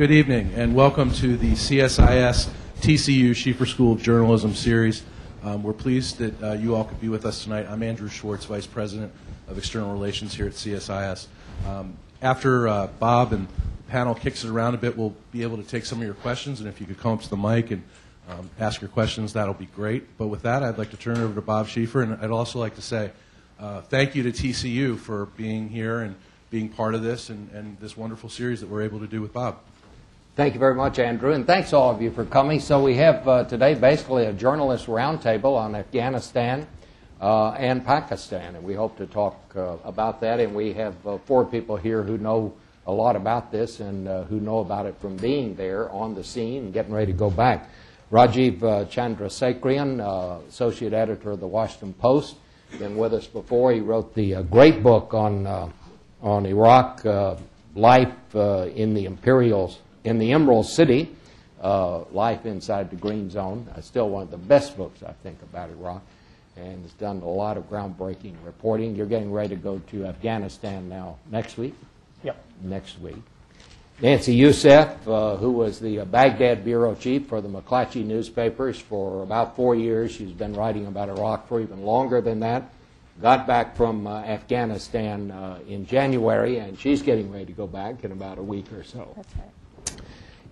Good evening, and welcome to the CSIS TCU Schieffer School of Journalism series. Um, we're pleased that uh, you all could be with us tonight. I'm Andrew Schwartz, Vice President of External Relations here at CSIS. Um, after uh, Bob and the panel kicks it around a bit, we'll be able to take some of your questions, and if you could come up to the mic and um, ask your questions, that'll be great. But with that, I'd like to turn it over to Bob Schieffer, and I'd also like to say uh, thank you to TCU for being here and being part of this and, and this wonderful series that we're able to do with Bob. Thank you very much, Andrew, and thanks all of you for coming. So we have uh, today basically a journalist roundtable on Afghanistan uh, and Pakistan, and we hope to talk uh, about that. And we have uh, four people here who know a lot about this and uh, who know about it from being there on the scene and getting ready to go back. Rajiv uh, Chandrasekaran, associate editor of the Washington Post, been with us before. He wrote the great book on on Iraq, life in the Imperials in the Emerald City, uh, Life Inside the Green Zone. Uh, still one of the best books, I think, about Iraq, and has done a lot of groundbreaking reporting. You're getting ready to go to Afghanistan now next week? Yep. Next week. Nancy Youssef, uh, who was the uh, Baghdad bureau chief for the McClatchy newspapers for about four years. She's been writing about Iraq for even longer than that. Got back from uh, Afghanistan uh, in January, and she's getting ready to go back in about a week or so. That's right.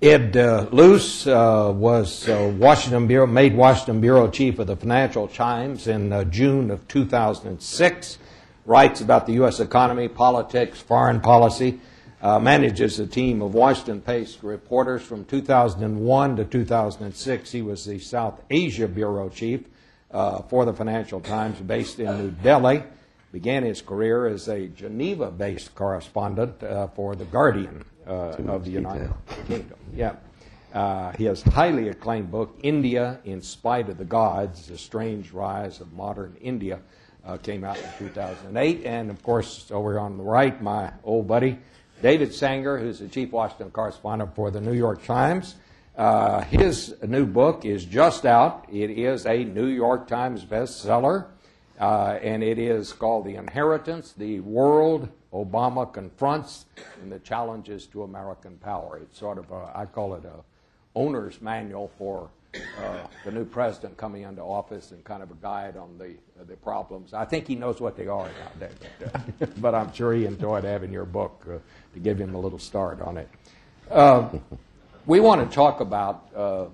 Ed uh, Luce uh, was uh, Washington Bureau, made Washington Bureau Chief of the Financial Times in uh, June of 2006. Writes about the U.S. economy, politics, foreign policy. Uh, manages a team of Washington-based reporters from 2001 to 2006. He was the South Asia Bureau Chief uh, for the Financial Times, based in New Delhi. Began his career as a Geneva-based correspondent for the Guardian of the United Kingdom. Yeah. Uh, his highly acclaimed book, India in Spite of the Gods, The Strange Rise of Modern India, uh, came out in 2008. And of course, over on the right, my old buddy, David Sanger, who's the chief Washington correspondent for the New York Times. Uh, his new book is just out. It is a New York Times bestseller, uh, and it is called The Inheritance, the World Obama confronts and the challenges to American power. It's sort of a, I call it a owner's manual for uh, the new president coming into office and kind of a guide on the uh, the problems. I think he knows what they are now, but, uh, but I'm sure he enjoyed having your book uh, to give him a little start on it. Uh, we want to talk about uh,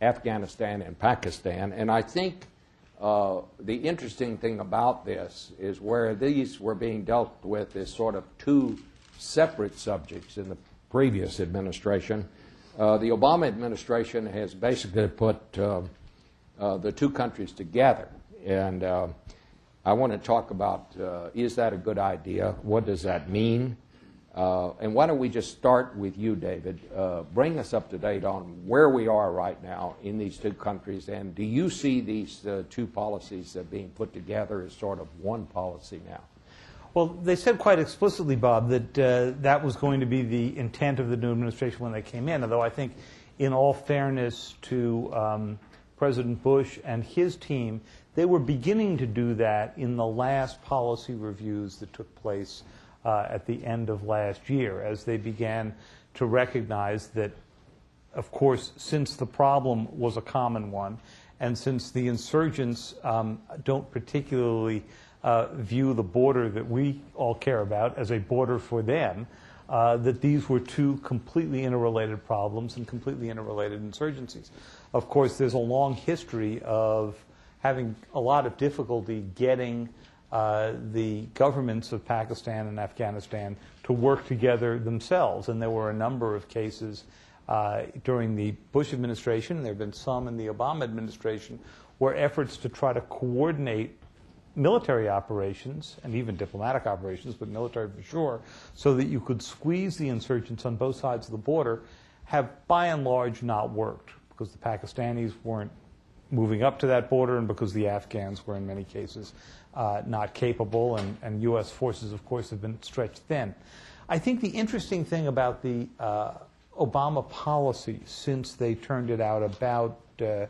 Afghanistan and Pakistan, and I think uh, the interesting thing about this is where these were being dealt with as sort of two separate subjects in the previous administration. Uh, the Obama administration has basically put uh, uh the two countries together. And uh, I want to talk about is that a good idea? What does that mean? Uh, and why don't we just start with you, David? Uh, bring us up to date on where we are right now in these two countries, and do you see these uh, two policies being put together as sort of one policy now? Well, they said quite explicitly, Bob, that uh, that was going to be the intent of the new administration when they came in, although I think, in all fairness to um, President Bush and his team, they were beginning to do that in the last policy reviews that took place uh, at the end of last year as they began to recognize that, of course, since the problem was a common one, and since the insurgents um, don't particularly uh, view the border that we all care about as a border for them, uh, that these were two completely interrelated problems and completely interrelated insurgencies. Of course, there's a long history of having a lot of difficulty getting uh, the governments of Pakistan and Afghanistan to work together themselves. And there were a number of cases uh, during the Bush administration, there have been some in the Obama administration, where efforts to try to coordinate military operations and even diplomatic operations, but military for sure, so that you could squeeze the insurgents on both sides of the border have by and large not worked because the Pakistanis weren't moving up to that border and because the Afghans were in many cases uh, not capable, and, and, U.S. forces, of course, have been stretched thin. I think the interesting thing about the uh, Obama policy since they turned it out about uh,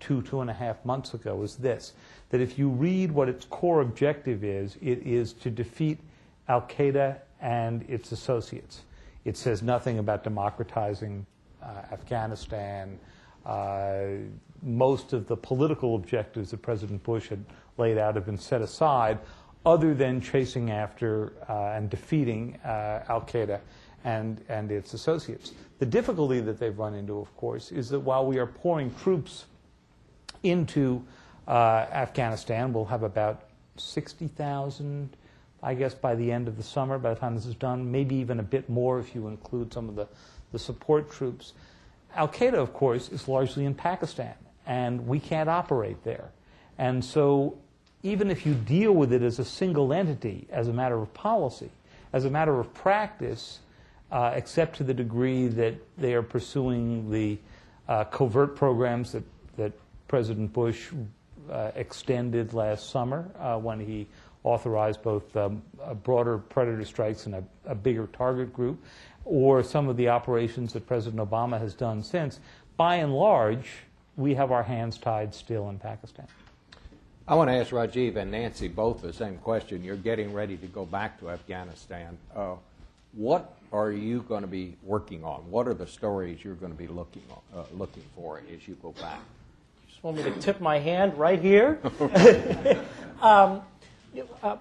two, two and a half months ago is this that if you read what its core objective is, it is to defeat Al Qaeda and its associates. It says nothing about democratizing uh, Afghanistan. Uh, most of the political objectives that President Bush had laid out have been set aside, other than chasing after uh, and defeating uh, Al Qaeda and, and its associates. The difficulty that they've run into, of course, is that while we are pouring troops into uh, Afghanistan, we'll have about 60,000, I guess, by the end of the summer, by the time this is done, maybe even a bit more if you include some of the, the support troops. Al Qaeda, of course, is largely in Pakistan, and we can't operate there. And so, even if you deal with it as a single entity, as a matter of policy, as a matter of practice, uh, except to the degree that they are pursuing the uh, covert programs that, that President Bush uh, extended last summer uh, when he authorized both um, broader predator strikes and a, a, bigger target group, or some of the operations that President Obama has done since. By and large, we have our hands tied still in Pakistan. I want to ask Rajiv and Nancy both the same question. You're getting ready to go back to Afghanistan. Uh, what are you going to be working on? What are the stories you're going to be looking uh, looking for as you go back? You Just want me to tip my hand right here. um, uh,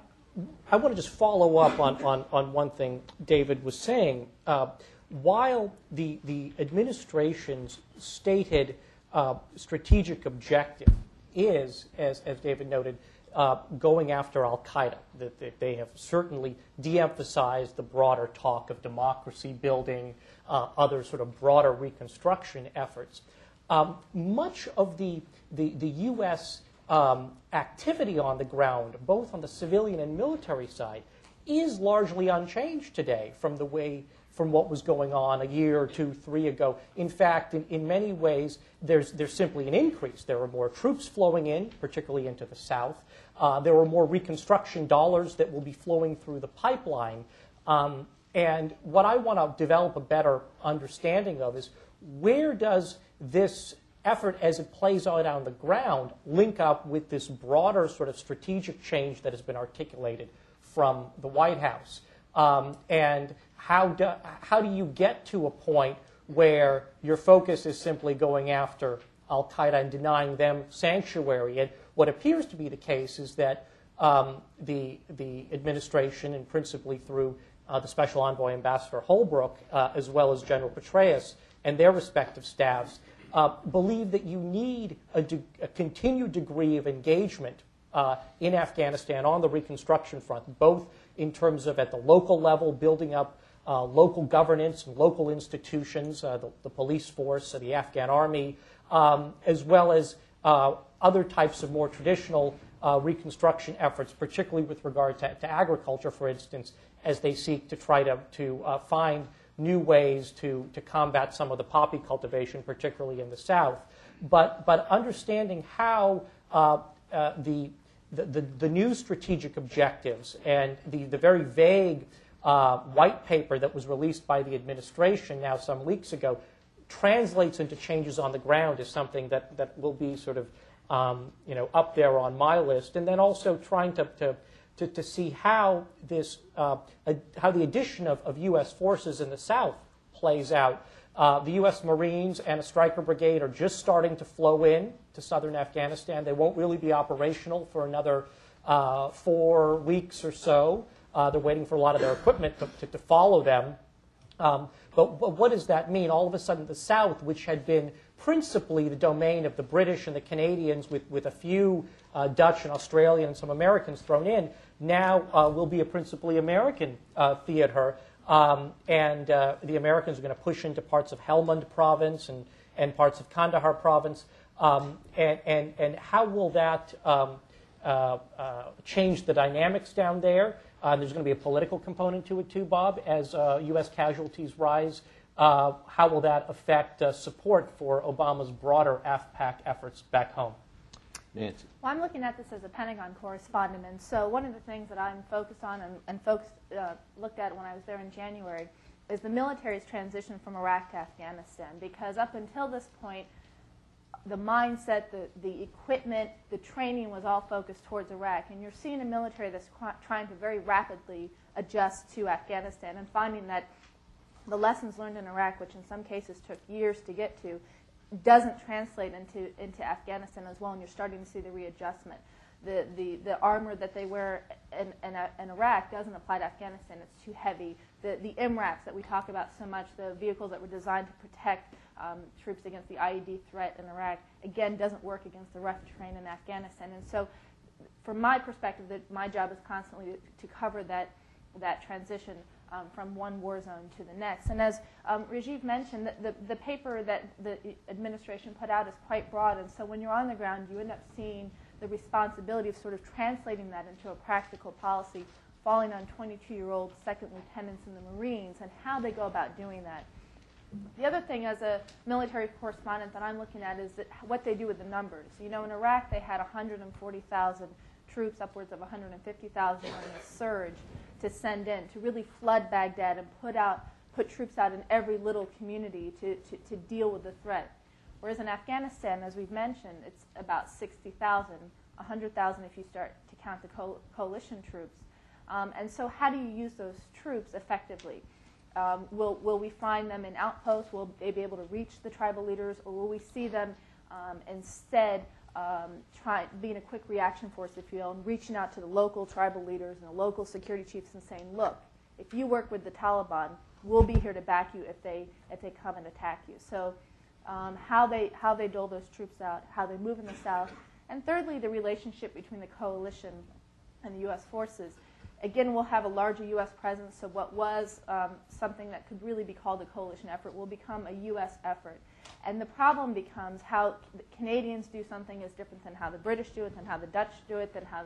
I want to just follow up on, on, on one thing David was saying. Uh, while the, the administration's stated uh, strategic objective is, as, as David noted, uh, going after Al Qaeda. That, that, they have certainly de emphasized the broader talk of democracy building, uh, other sort of broader reconstruction efforts. Um, much of the, the, the U.S. Um, activity on the ground, both on the civilian and military side, is largely unchanged today from the way from what was going on a year or two, three ago. In fact, in, in many ways, there's, there's simply an increase. There are more troops flowing in, particularly into the south. Uh, there are more reconstruction dollars that will be flowing through the pipeline. Um, and what I want to develop a better understanding of is where does this effort as it plays out on the ground link up with this broader sort of strategic change that has been articulated from the White House? Um, and how do, how do you get to a point where your focus is simply going after Al Qaeda and denying them sanctuary? And what appears to be the case is that um, the, the administration, and principally through uh, the Special Envoy Ambassador Holbrooke, uh, as well as General Petraeus and their respective staffs, uh, believe that you need a, de- a continued degree of engagement uh, in Afghanistan on the reconstruction front, both in terms of at the local level, building up uh, local governance and local institutions, uh, the, the, police force, the Afghan army, um, as well as uh, other types of more traditional uh, reconstruction efforts, particularly with regard to, to, agriculture, for instance, as they seek to try to, to uh, find new ways to, to combat some of the poppy cultivation, particularly in the south. But, but understanding how uh, the the, the, the, new strategic objectives and the, the very vague uh, white paper that was released by the administration now some weeks ago translates into changes on the ground is something that, that will be sort of um, you know, up there on my list. And then also trying to, to, to, to see how, this, uh, how the addition of, of U.S. forces in the South plays out. Uh, the U.S. Marines and a Stryker brigade are just starting to flow in to southern Afghanistan. They won't really be operational for another uh, four weeks or so. Uh, they're waiting for a lot of their equipment to, to, to follow them. Um, but, but, what does that mean? All of a sudden, the South, which had been principally the domain of the British and the Canadians, with, with a few uh, Dutch and Australian and some Americans thrown in, now uh, will be a principally American uh, theater. Um, and uh, the Americans are going to push into parts of Helmand province and, and parts of Kandahar province. Um, and, and, and how will that um, uh, change the dynamics down there? Uh, there's going to be a political component to it too, Bob, as uh, U.S. casualties rise. Uh, how will that affect uh, support for Obama's broader AfPak efforts back home? Nancy. Well, I'm looking at this as a Pentagon correspondent, and so one of the things that I'm focused on and, and folks uh, looked at when I was there in January is the military's transition from Iraq to Afghanistan, because up until this point, the mindset, the, the equipment, the training was all focused towards Iraq. And you're seeing a military that's trying to very rapidly adjust to Afghanistan and finding that the lessons learned in Iraq, which in some cases took years to get to, doesn't translate into, into Afghanistan as well, and you're starting to see the readjustment. The, the, the armor that they wear in, in, in Iraq doesn't apply to Afghanistan. It's too heavy. The, the MRAPs that we talk about so much, the vehicles that were designed to protect um, troops against the IED threat in Iraq, again, doesn't work against the rough terrain in Afghanistan. And so, from my perspective, that my job is constantly to, to cover that, that transition um, from one war zone to the next. And as um, Rajiv mentioned, the, the, the, paper that the administration put out is quite broad, and so when you're on the ground, you end up seeing the responsibility of sort of translating that into a practical policy falling on 22-year-old second lieutenants in the Marines and how they go about doing that. The other thing as a military correspondent that I'm looking at is what they do with the numbers. You know, in Iraq they had 140,000 troops, upwards of 150,000 on the surge to send in to really flood Baghdad and put out put troops out in every little community to, to, to deal with the threat. Whereas in Afghanistan, as we've mentioned, it's about 60,000, 100,000 if you start to count the co- coalition troops. Um, and so, how do you use those troops effectively? Um, will, will we find them in outposts? Will they be able to reach the tribal leaders? Or will we see them um, instead um, try, being a quick reaction force, if you will, and reaching out to the local tribal leaders and the local security chiefs and saying, look, if you work with the Taliban, we'll be here to back you if they, if they come and attack you. So, um, how, they, how they dole those troops out, how they move in the South, and thirdly, the relationship between the coalition and the U.S. forces Again, we'll have a larger U.S. presence, so what was um, something that could really be called a coalition effort will become a U.S. effort. And the problem becomes how Canadians do something is different than how the British do it, than how the Dutch do it, than how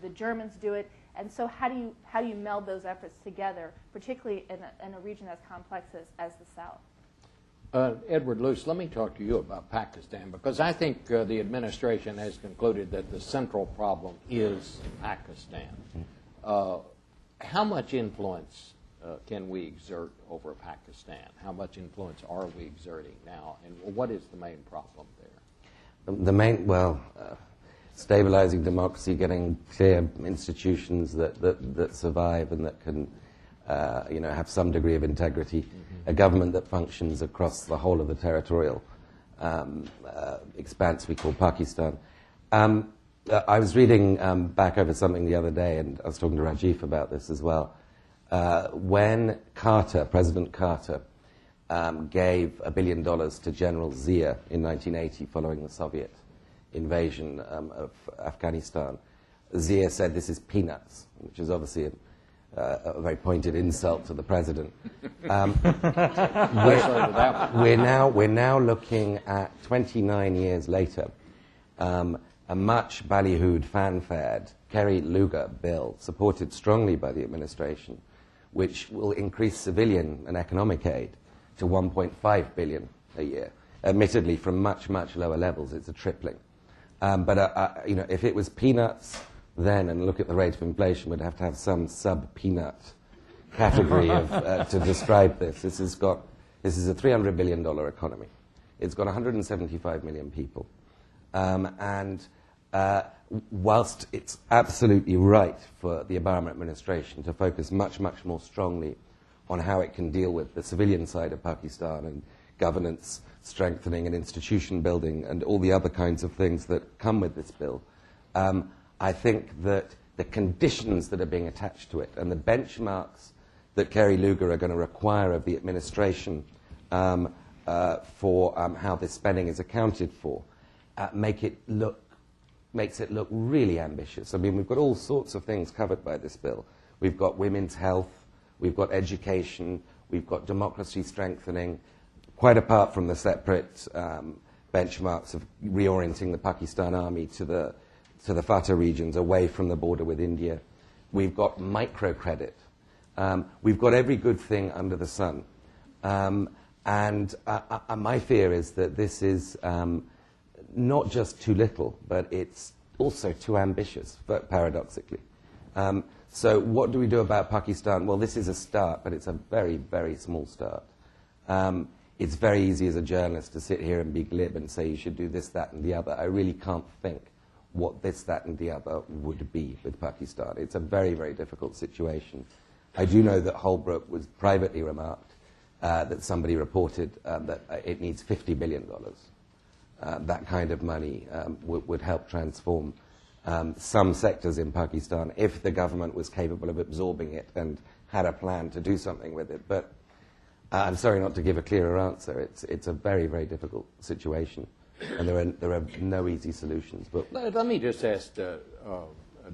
the Germans do it. And so, how do you, how do you meld those efforts together, particularly in a, in a region as complex as, as the South? Uh, Edward Luce, let me talk to you about Pakistan because I think uh, the administration has concluded that the central problem is Pakistan. Uh, how much influence uh, can we exert over Pakistan? How much influence are we exerting now? And what is the main problem there? The main, well, uh, stabilizing democracy, getting clear institutions that, that, that survive and that can, uh, you know, have some degree of integrity, mm-hmm. a government that functions across the whole of the territorial um, uh, expanse we call Pakistan. Um, uh, I was reading um, back over something the other day, and I was talking to Rajiv about this as well. Uh, when Carter, President Carter, um, gave a billion dollars to General Zia in 1980 following the Soviet invasion um, of Afghanistan, Zia said this is peanuts, which is obviously a, uh, a very pointed insult to the president. Um, we're, we're, now, we're now looking at 29 years later. Um, a much ballyhooed, fanfared Kerry Lugar bill, supported strongly by the administration, which will increase civilian and economic aid to 1.5 billion a year. Admittedly, from much, much lower levels, it's a tripling. Um, but uh, uh, you know, if it was peanuts then, and look at the rate of inflation, we'd have to have some sub-peanut category of, uh, to describe this. This has got this is a 300 billion dollar economy. It's got 175 million people, um, and uh, whilst it's absolutely right for the Obama administration to focus much, much more strongly on how it can deal with the civilian side of Pakistan and governance strengthening and institution building and all the other kinds of things that come with this bill, um, I think that the conditions that are being attached to it and the benchmarks that Kerry Lugar are going to require of the administration um, uh, for um, how this spending is accounted for uh, make it look makes it look really ambitious. I mean, we've got all sorts of things covered by this bill. We've got women's health, we've got education, we've got democracy strengthening, quite apart from the separate um, benchmarks of reorienting the Pakistan army to the, to the FATA regions away from the border with India. We've got microcredit. Um, we've got every good thing under the sun. Um, and uh, uh, my fear is that this is um, not just too little, but it's also too ambitious, paradoxically. Um, so, what do we do about Pakistan? Well, this is a start, but it's a very, very small start. Um, it's very easy as a journalist to sit here and be glib and say you should do this, that, and the other. I really can't think what this, that, and the other would be with Pakistan. It's a very, very difficult situation. I do know that Holbrooke was privately remarked uh, that somebody reported um, that uh, it needs $50 billion. Uh, that kind of money um, w- would help transform um, some sectors in Pakistan if the government was capable of absorbing it and had a plan to do something with it. But uh, I'm sorry not to give a clearer answer. It's, it's a very, very difficult situation, and there are, there are no easy solutions. But Let let me just ask uh, uh,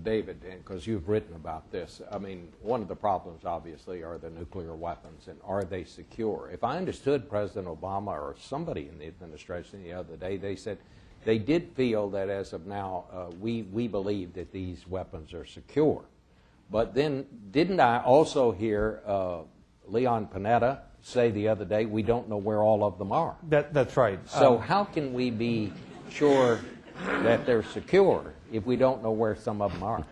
David, because you've written about this. I mean, one of the problems, obviously, are the nuclear weapons, and are they secure? If I understood President Obama or somebody in the administration the other day, they said they did feel that as of now, uh, we, we believe that these weapons are secure. But then, didn't I also hear uh, Leon Panetta say the other day, we don't know where all of them are? That, that's right. So Um, how can we be sure that they're secure if we don't know where some of them are?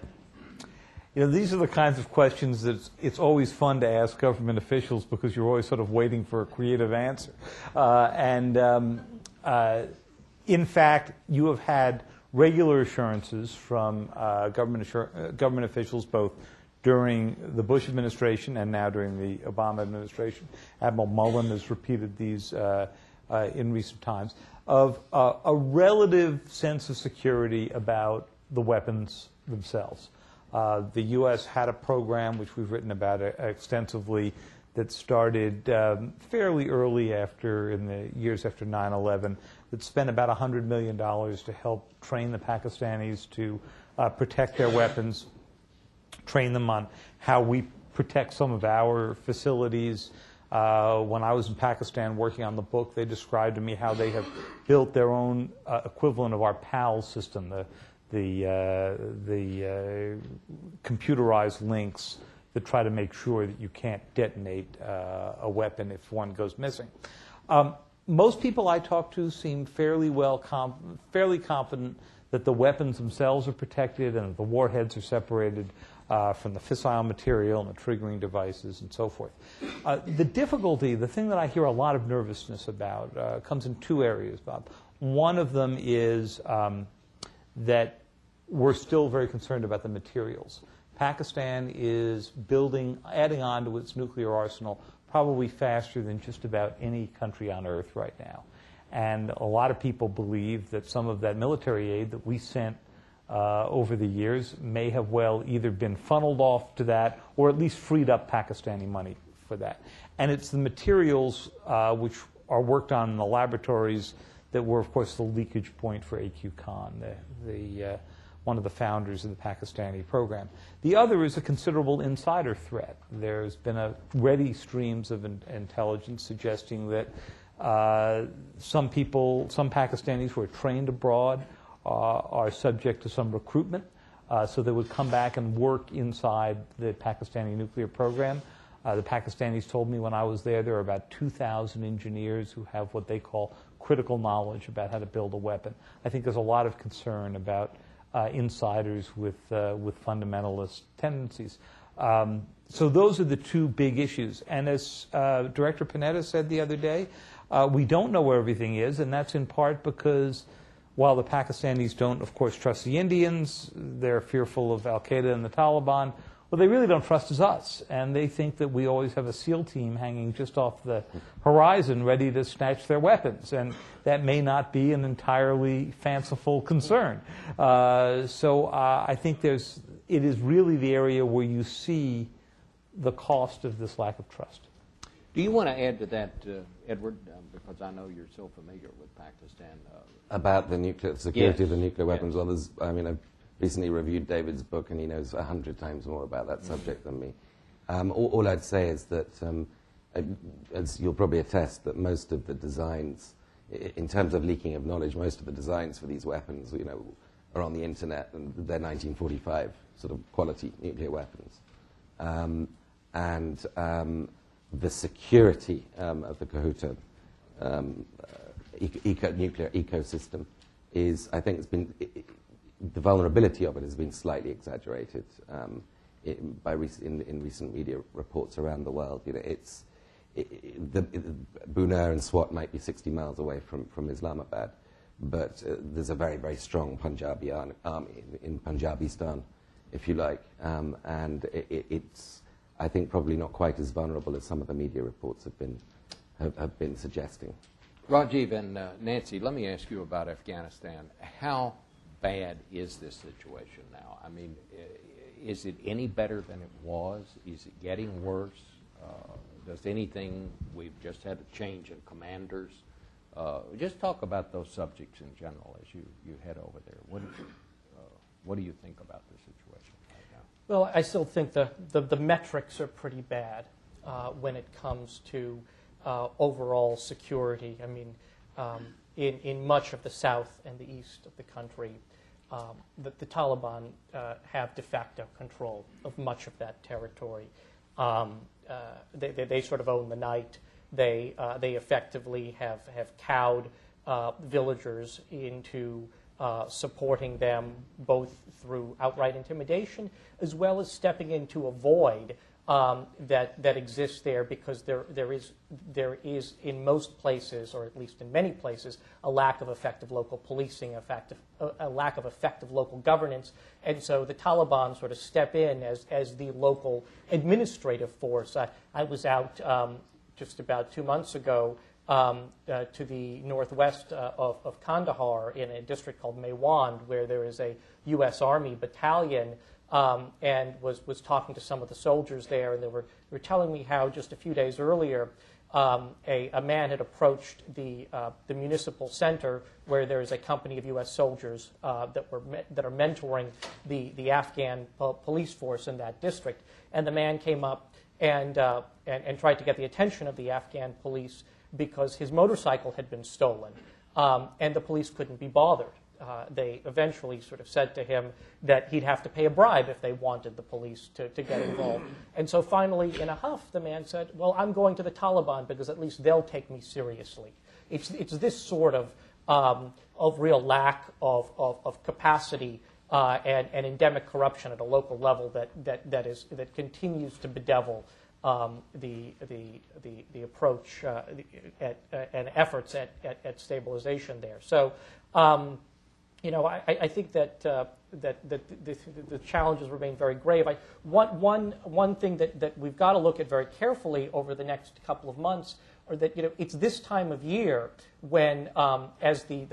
You know, these are the kinds of questions that it's, it's always fun to ask government officials because you're always sort of waiting for a creative answer. Uh, and um, uh, in fact, you have had regular assurances from uh, government, assur- uh, government officials both during the Bush administration and now during the Obama administration. Admiral Mullen has repeated these uh, uh, in recent times of uh, a relative sense of security about the weapons themselves. Uh, the U.S. had a program, which we've written about uh, extensively, that started um, fairly early after, in the years after 9 11, that spent about $100 million to help train the Pakistanis to uh, protect their weapons, train them on how we protect some of our facilities. Uh, when I was in Pakistan working on the book, they described to me how they have built their own uh, equivalent of our PAL system, the, the, uh, the uh, computerized links that try to make sure that you can't detonate uh, a weapon if one goes missing. Um, most people I talk to seem fairly well, com- fairly confident that the weapons themselves are protected and the warheads are separated uh, from the fissile material and the triggering devices and so forth. Uh, the difficulty, the thing that I hear a lot of nervousness about, uh, comes in two areas, Bob. One of them is um, that we're still very concerned about the materials. Pakistan is building, adding on to its nuclear arsenal probably faster than just about any country on earth right now. And a lot of people believe that some of that military aid that we sent uh, over the years may have well either been funneled off to that or at least freed up Pakistani money for that. And it's the materials uh, which are worked on in the laboratories that were, of course, the leakage point for AQ Khan, the, the, uh, one of the founders of the Pakistani program. The other is a considerable insider threat. There's been a ready streams of in- intelligence suggesting that uh, some people, some Pakistanis who are trained abroad, are subject to some recruitment. Uh, so they would come back and work inside the Pakistani nuclear program. Uh, the Pakistanis told me when I was there, there are about 2,000 engineers who have what they call critical knowledge about how to build a weapon. I think there's a lot of concern about uh, insiders with, uh, with fundamentalist tendencies. Um, so those are the two big issues. And as uh, Director Panetta said the other day, uh, we don't know where everything is, and that's in part because while the Pakistanis don't, of course, trust the Indians, they're fearful of Al Qaeda and the Taliban. What they really don't trust is us, and they think that we always have a SEAL team hanging just off the horizon, ready to snatch their weapons, and that may not be an entirely fanciful concern. Uh, so uh, I think there's, it is really the area where you see the cost of this lack of trust. Do you want to add to that, uh, Edward, um, because I know you're so familiar with Pakistan? Uh, about the nuclear security of the nuclear weapons, yes. well, there's, I mean, I've recently reviewed David's book, and he knows a hundred times more about that subject than me. Um, all, all I'd say is that, um, as you'll probably attest, that most of the designs, in terms of leaking of knowledge, most of the designs for these weapons, you know, are on the internet, and they're 1945 sort of quality nuclear weapons. Um, and um, the security um, of the Kahuta um, eco- nuclear ecosystem is, I think, it's been i i the vulnerability of it has been slightly exaggerated um, in, by rec- in, in recent media reports around the world. You know, it's i i the, i Buner and Swat might be 60 miles away from, from Islamabad, but uh, there's a very, very strong Punjabi ar- army in, in Punjabistan, if you like, um, and it's, I think, probably not quite as vulnerable as some of the media reports have been have, have been suggesting. Rajiv and uh, Nancy, let me ask you about Afghanistan. How bad is this situation now? I mean, is it any better than it was? Is it getting worse? Uh, does anything, we've just had a change in commanders. Uh, just talk about those subjects in general as you, you head over there. What, uh, what do you think about the situation? Well, I still think the, the, the metrics are pretty bad uh, when it comes to uh, overall security. I mean, um, in, in much of the south and the east of the country, um, the, the Taliban uh, have de facto control of much of that territory. Um, uh, they, they, they sort of own the night. They, uh, they effectively have, have cowed uh, villagers into uh, supporting them both through outright intimidation as well as stepping into a void um, that, that exists there because there, there, is, there is, in most places, or at least in many places, a lack of effective local policing, effective, a, a lack of effective local governance. And so the Taliban sort of step in as, as the local administrative force. I, I was out um, just about two months ago um, uh, to the northwest uh, of, of Kandahar in a district called Maywand, where there is a U.S. Army battalion, um, and was, was talking to some of the soldiers there, and they were, they were telling me how just a few days earlier, um, a, a man had approached the, uh, the municipal center where there is a company of U.S. soldiers uh, that, were me- that are mentoring the, the Afghan po- police force in that district. And the man came up and, uh, and, and tried to get the attention of the Afghan police because his motorcycle had been stolen, um, and the police couldn't be bothered. Uh, they eventually sort of said to him that he'd have to pay a bribe if they wanted the police to, to get involved. And so finally, in a huff, the man said, Well, I'm going to the Taliban because at least they'll take me seriously. It's, it's this sort of, um, of real lack of, of, of capacity uh, and, and endemic corruption at a local level that, that, that, is, that continues to bedevil the, the, the, the approach uh, at, uh, and efforts at, at, at stabilization there. So, um, you know, I, think that, uh, that, that the, challenges remain very grave. One, thing that, we've got to look at very carefully over the next couple of months are that, you know, it's this time of year when, um, as the,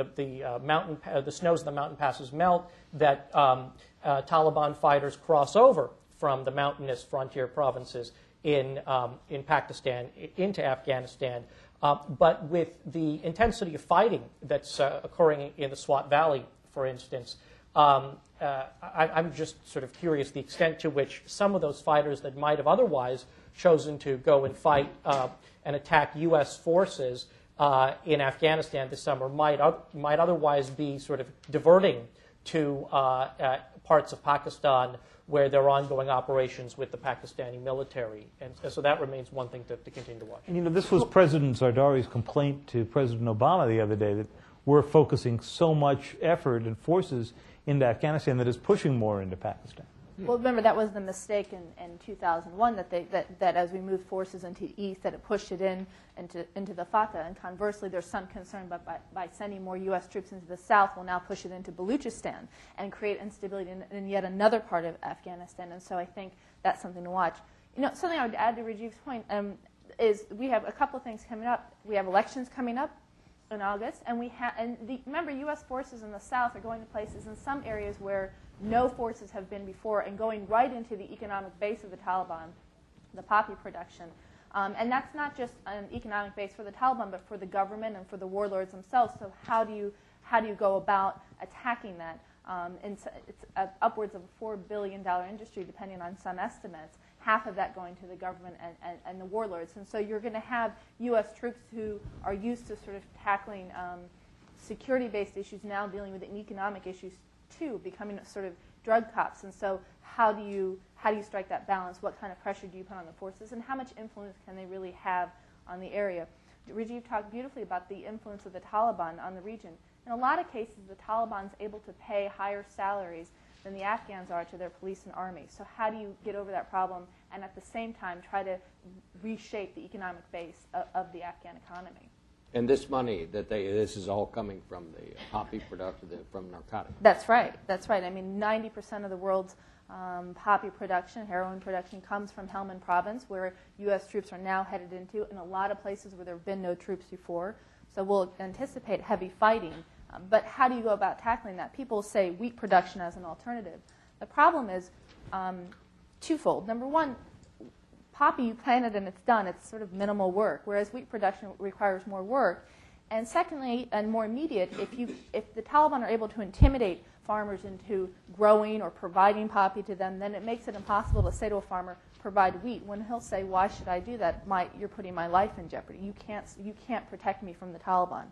snows of the mountain passes melt, that um, Taliban fighters cross over from the mountainous frontier provinces in, um, in Pakistan into Afghanistan. Uh, but with the intensity of fighting that's uh, occurring in the Swat Valley, for instance, um, uh, I, I'm just sort of curious the extent to which some of those fighters that might have otherwise chosen to go and fight uh, and attack U.S. forces uh, in Afghanistan this summer might, might otherwise be sort of diverting to uh, parts of Pakistan where there are ongoing operations with the Pakistani military. And so that remains one thing to, to continue to watch. And you know, this was President Zardari's complaint to President Obama the other day that we're focusing so much effort and forces into Afghanistan that is pushing more into Pakistan. Well, remember that was the mistake in, in 2001 that, they, that that as we moved forces into the east, that it pushed it in into into the FATA. And conversely, there's some concern, but by, by sending more U.S. troops into the south, we'll now push it into Baluchistan and create instability in, in yet another part of Afghanistan. And so I think that's something to watch. You know, something I would add to Rajiv's point um, is we have a couple of things coming up. We have elections coming up in August, and we have and the, remember U.S. forces in the south are going to places in some areas where no forces have been before, and going right into the economic base of the Taliban, the poppy production. Um, and that's not just an economic base for the Taliban, but for the government and for the warlords themselves. So how do you how do you go about attacking that? Um, it's uh, upwards of a four billion dollar industry, depending on some estimates. Half of that going to the government and, and, and the warlords. And so you're going to have U.S. troops who are used to sort of tackling um, security-based issues now dealing with economic issues too, becoming sort of drug cops. And so how do you how do you strike that balance? What kind of pressure do you put on the forces, and how much influence can they really have on the area? Rajiv talked beautifully about the influence of the Taliban on the region. In a lot of cases, the Taliban's able to pay higher salaries than the Afghans are to their police and army. So how do you get over that problem and at the same time try to reshape the economic base of, of the Afghan economy? And this money that they, this is all coming from the poppy production, from narcotics. That's right. That's right. I mean, 90% of the world's Um, poppy production, heroin production comes from Helmand Province, where U.S. troops are now headed into, and a lot of places where there have been no troops before. So we'll anticipate heavy fighting. Um, but how do you go about tackling that? People say wheat production as an alternative. The problem is um, twofold. Number one, poppy you plant it and it's done. It's sort of minimal work, whereas wheat production requires more work. And secondly, and more immediate, if, you, if the Taliban are able to intimidate farmers into growing or providing poppy to them, then it makes it impossible to say to a farmer, provide wheat, when he'll say, why should I do that? My, you're putting my life in jeopardy. You can't, you can't protect me from the Taliban.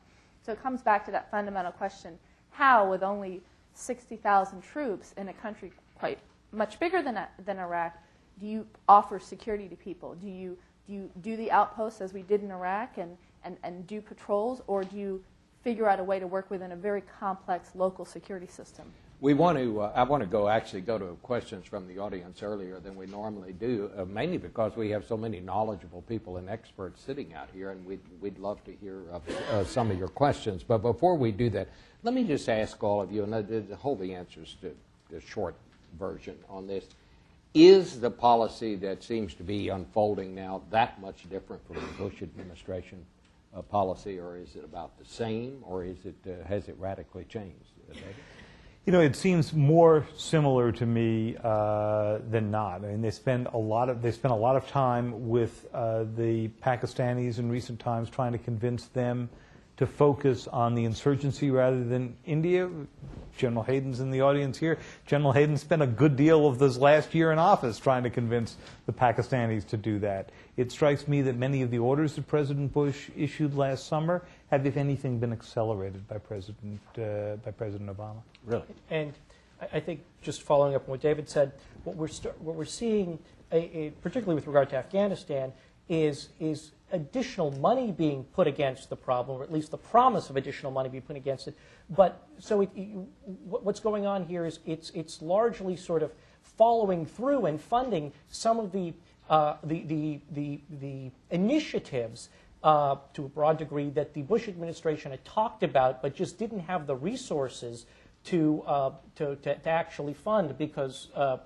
So it comes back to that fundamental question, how, with only 60,000 troops in a country quite much bigger than, than Iraq, do you offer security to people? Do you do, you do the outposts as we did in Iraq and, and, and do patrols, or do you figure out a way to work within a very complex local security system? We want to. Uh, I want to go actually go to questions from the audience earlier than we normally do, uh, mainly because we have so many knowledgeable people and experts sitting out here, and we'd we'd love to hear uh, some of your questions. But before we do that, let me just ask all of you, and hold the answers to the short version on this. Is the policy that seems to be unfolding now that much different from the Bush administration uh, policy, or is it about the same, or is it uh, has it radically changed? You know, it seems more similar to me uh, than not. I mean, they spend a lot of they spend a lot of time with uh, the Pakistanis in recent times, trying to convince them to focus on the insurgency rather than India. General Hayden's in the audience here. General Hayden spent a good deal of this last year in office trying to convince the Pakistanis to do that. It strikes me that many of the orders that President Bush issued last summer have, if anything, been accelerated by President uh, by President Obama. Really? And I think just following up on what David said, what we're what we're seeing, a, a, particularly with regard to Afghanistan, is is additional money being put against the problem, or at least the promise of additional money being put against it. But so it, what's going on here is it's, it's largely sort of following through and funding some of the, uh, the, the, the, the, initiatives uh, to a broad degree that the Bush administration had talked about, but just didn't have the resources to, uh, to, to, to, actually fund because uh,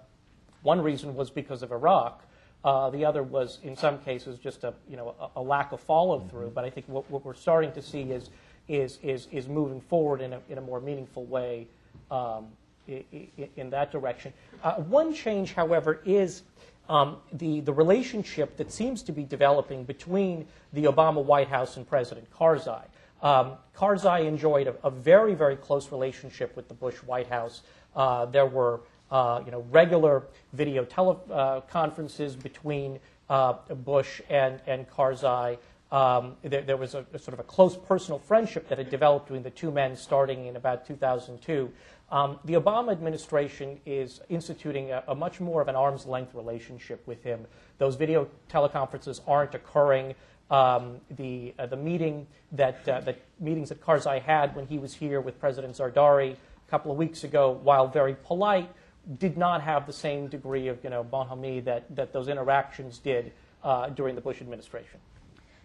one reason was because of Iraq. Uh, the other was, in some cases, just a, you know, a, a lack of follow through. Mm-hmm. But I think what, what, we're starting to see is, is, is, is moving forward in a, in a more meaningful way um, in, in, that direction. Uh, one change, however, is um, the, the relationship that seems to be developing between the Obama White House and President Karzai. Um, Karzai enjoyed a, a, very, very close relationship with the Bush White House. Uh, there were uh, you know, regular video teleconferences uh, between uh, Bush and, and Karzai. Um, there, there, was a, a, sort of a close personal friendship that had developed between the two men starting in about 2002. Um, the Obama administration is instituting a, a, much more of an arm's length relationship with him. Those video teleconferences aren't occurring. Um, the, uh, the meeting that, uh, the meetings that Karzai had when he was here with President Zardari a couple of weeks ago, while very polite, did not have the same degree of you know bonhomie that, that those interactions did uh, during the Bush administration.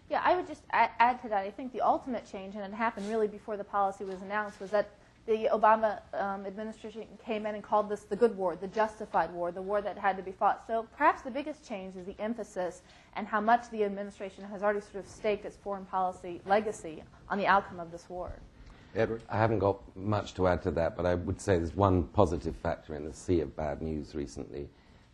Yeah, I would just add, to that. I think the ultimate change, and it happened really before the policy was announced, was that the Obama um, administration came in and called this the good war, the justified war, the war that had to be fought. So perhaps the biggest change is the emphasis and how much the administration has already sort of staked its foreign policy legacy on the outcome of this war. Edward? I haven't got much to add to that, but I would say there's one positive factor in the sea of bad news recently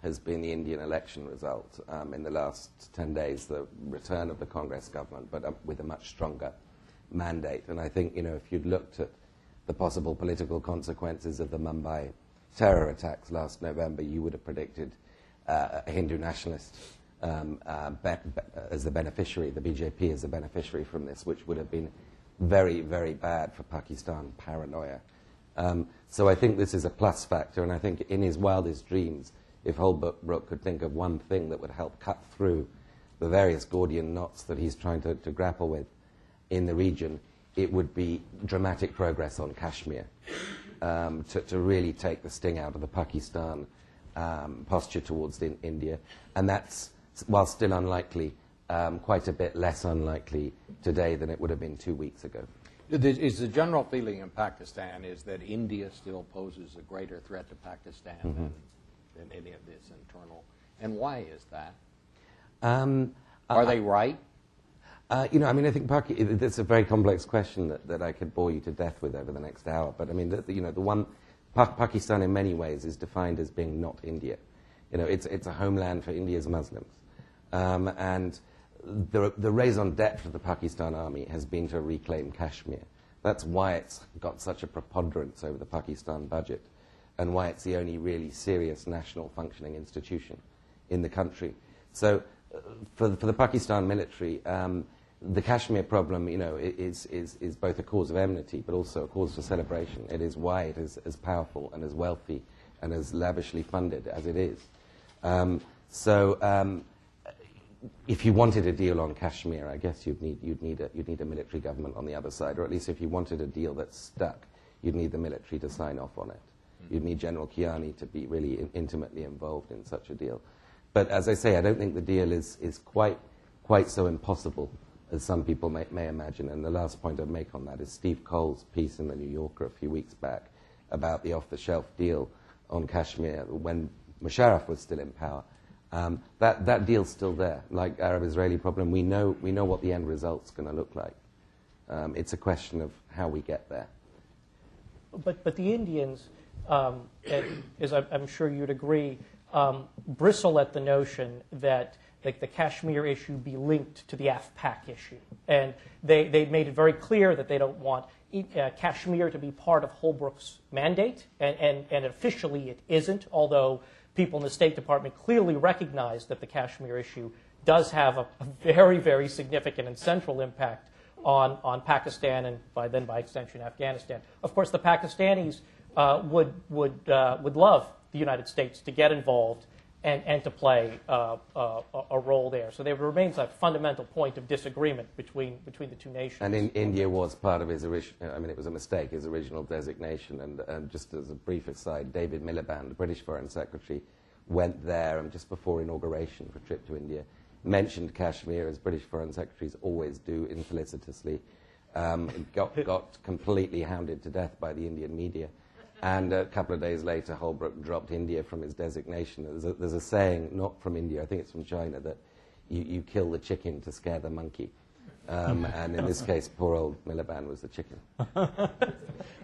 has been the Indian election result. Um, in the last 10 days, the return of the Congress government, but uh, with a much stronger mandate. And I think, you know, if you'd looked at the possible political consequences of the Mumbai terror attacks last November, you would have predicted uh, a Hindu nationalist um, uh, be- be- as the beneficiary, the BJP as the beneficiary from this, which would have been very, very bad for Pakistan paranoia. Um, so I think this is a plus factor, and I think in his wildest dreams, if Holbrooke could think of one thing that would help cut through the various Gordian knots that he's trying to, to grapple with in the region, it would be dramatic progress on Kashmir um, to, to, really take the sting out of the Pakistan um, posture towards in, India. And that's, while still unlikely, quite a bit less unlikely today than it would have been two weeks ago. Is the general feeling in Pakistan is that India still poses a greater threat to Pakistan mm-hmm. than, in any of this internal. And why is that? Um, Are they right? Uh, you know, I mean, I think Paki- it- it's a very complex question that, that I could bore you to death with over the next hour. But I mean, the, the- you know, the one pa- Pakistan in many ways is defined as being not India. You know, it's it's a homeland for India's Muslims, um, and the the raison d'être of the Pakistan army has been to reclaim Kashmir. That's why it's got such a preponderance over the Pakistan budget, and why it's the only really serious national functioning institution in the country. So, uh, for, the, for the Pakistan military, um, the Kashmir problem, you know, is, is, is both a cause of enmity, but also a cause for celebration. It is why it is as powerful and as wealthy and as lavishly funded as it is. Um, so, um, if you wanted a deal on Kashmir, I guess you'd need, you'd, need a, you'd need a military government on the other side, or at least if you wanted a deal that stuck, you'd need the military to sign off on it. Hmm. You'd need General Kiani to be really in, intimately involved in such a deal. But as I say, I don't think the deal is, is quite, quite so impossible as some people may, may imagine. And the last point I'd make on that is Steve Coll's piece in the New Yorker a few weeks back about the off the shelf deal on Kashmir when Musharraf was still in power. Um, that, that deal's still there. Like Arab Israeli problem, we know, we know what the end result's going to look like. Um, it's a question of how we get there. But, but the Indians, um, as I'm, sure you'd agree, um, bristle at the notion that like, the Kashmir issue be linked to the AfPak issue. And they, they made it very clear that they don't want uh, Kashmir to be part of Holbrooke's mandate, and, and, and officially it isn't, although people in the State Department clearly recognize that the Kashmir issue does have a, a very, very significant and central impact on, on Pakistan and by then by extension Afghanistan. Of course, the Pakistanis uh, would, would, uh, would love the United States to get involved and, and to play uh, uh, a- role there. So there remains a fundamental point of disagreement between, between the two nations. And in, India was part of his original, I mean, it was a mistake, his original designation. And, and just as a brief aside, David Miliband, the British Foreign Secretary, went there and just before inauguration for a trip to India, mentioned Kashmir, as British Foreign Secretaries always do infelicitously, um, got, got completely hounded to death by the Indian media. And a couple of days later, Holbrooke dropped India from his designation. There's a, there's a saying, not from India, I think it's from China, that you, you kill the chicken to scare the monkey. Um, and in this case, poor old Miliband was the chicken.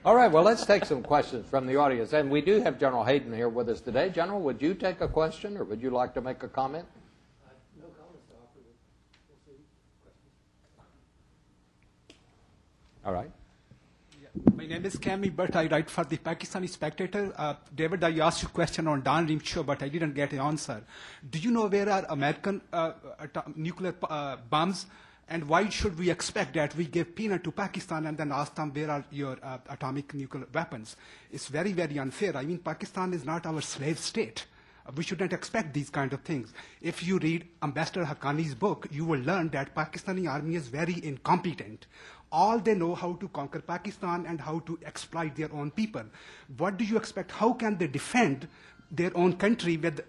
All right, well, let's take some questions from the audience. And we do have General Hayden here with us today. General, would you take a question or would you like to make a comment? Uh, no comments to offer. We'll see. All right. My name is Kami Bhatt. I write for the Pakistani Spectator. Uh, David, I asked you a question on Diane Rehm show, but I didn't get an answer. Do you know where are American uh, nuclear uh, bombs? And why should we expect that we give peanut to Pakistan and then ask them where are your uh, atomic nuclear weapons? It's very, very unfair. I mean, Pakistan is not our slave state. We shouldn't expect these kind of things. If you read Ambassador Haqqani's book, you will learn that Pakistani army is very incompetent. All they know how to conquer Pakistan and how to exploit their own people. What do you expect? How can they defend their own country with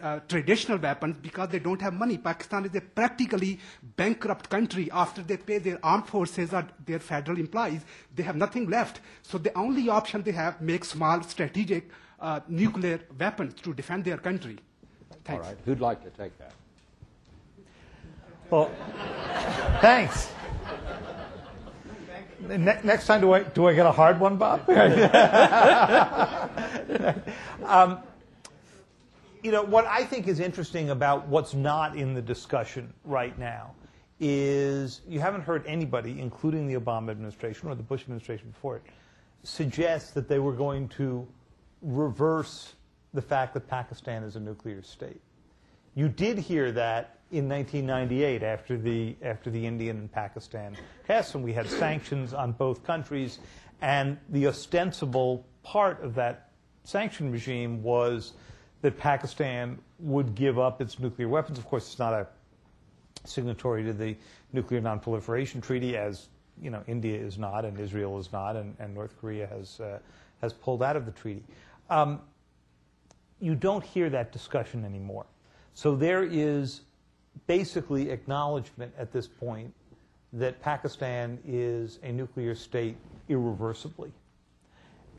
uh, traditional weapons because they don't have money. Pakistan is a practically bankrupt country after they pay their armed forces or their federal employees. They have nothing left. So the only option they have make small strategic uh, nuclear weapons to defend their country. All Thanks. right. Who'd like to take that? Well, thanks. Ne- next time, do I, do I get a hard one, Bob? um, you know, what I think is interesting about what's not in the discussion right now is you haven't heard anybody, including the Obama administration or the Bush administration before it, suggest that they were going to reverse the fact that Pakistan is a nuclear state. You did hear that in 1998 after the, after the Indian and Pakistan tests, and we had sanctions on both countries. And the ostensible part of that sanction regime was that Pakistan would give up its nuclear weapons. Of course, it's not a signatory to the Nuclear Nonproliferation Treaty, as you know, India is not, and Israel is not, and, and North Korea has uh, has pulled out of the treaty. Um, you don't hear that discussion anymore. So there is basically acknowledgement at this point that Pakistan is a nuclear state irreversibly.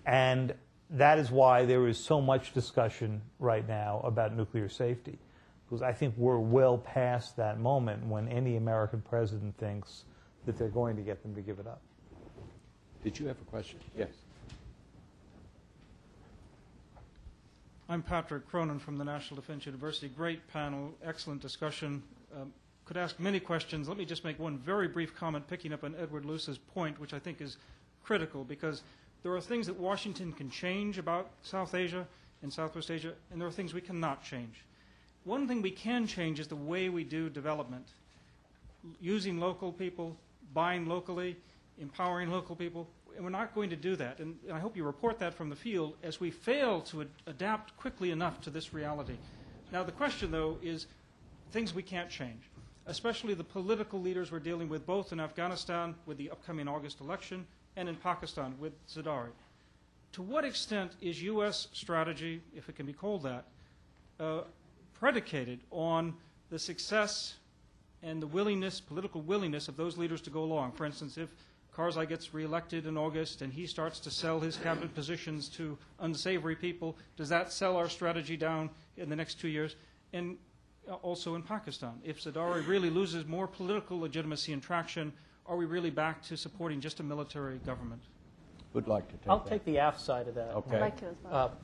And that is why there is so much discussion right now about nuclear safety. Because I think we're well past that moment when any American president thinks that they're going to get them to give it up. Did you have a question? Yes. I'm Patrick Cronin from the National Defense University. Great panel, excellent discussion. Um, could ask many questions. Let me just make one very brief comment, picking up on Edward Luce's point, which I think is critical because there are things that Washington can change about South Asia and Southwest Asia, and there are things we cannot change. One thing we can change is the way we do development, using local people, buying locally, empowering local people. And we're not going to do that. And, and I hope you report that from the field as we fail to ad- adapt quickly enough to this reality. Now, the question, though, is things we can't change, especially the political leaders we're dealing with both in Afghanistan with the upcoming August election and in Pakistan with Zardari. To what extent is U.S. strategy, if it can be called that, uh, predicated on the success and the willingness, political willingness of those leaders to go along? For instance, if Karzai gets reelected in August and he starts to sell his cabinet positions to unsavory people, does that sell our strategy down in the next two years? And uh, also in Pakistan, if Zardari really loses more political legitimacy and traction, are we really back to supporting just a military government? Would like to take I'll that. take the AF side of that. Okay. I'd like to as well.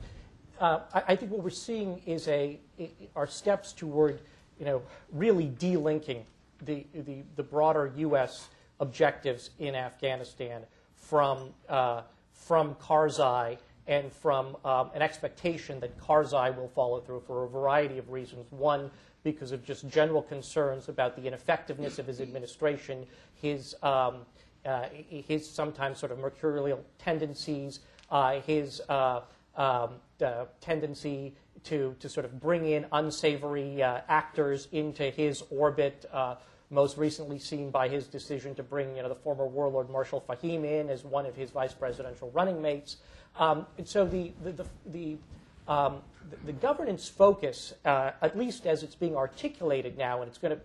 Uh, uh, I, I think what we're seeing is a i- i- are steps toward, you know, really delinking the the, the broader U.S. objectives in Afghanistan from uh, from Karzai and from um, an expectation that Karzai will follow through for a variety of reasons. One, because of just general concerns about the ineffectiveness of his administration, his um, uh, his sometimes sort of mercurial tendencies, uh, his uh, um, uh, tendency to, to sort of bring in unsavory uh, actors into his orbit, uh, most recently seen by his decision to bring you know, the former warlord Marshal Fahim in as one of his vice presidential running mates. Um, and so the, the, the, the um, the, the governance focus, uh, at least as it's being articulated now, and it's going to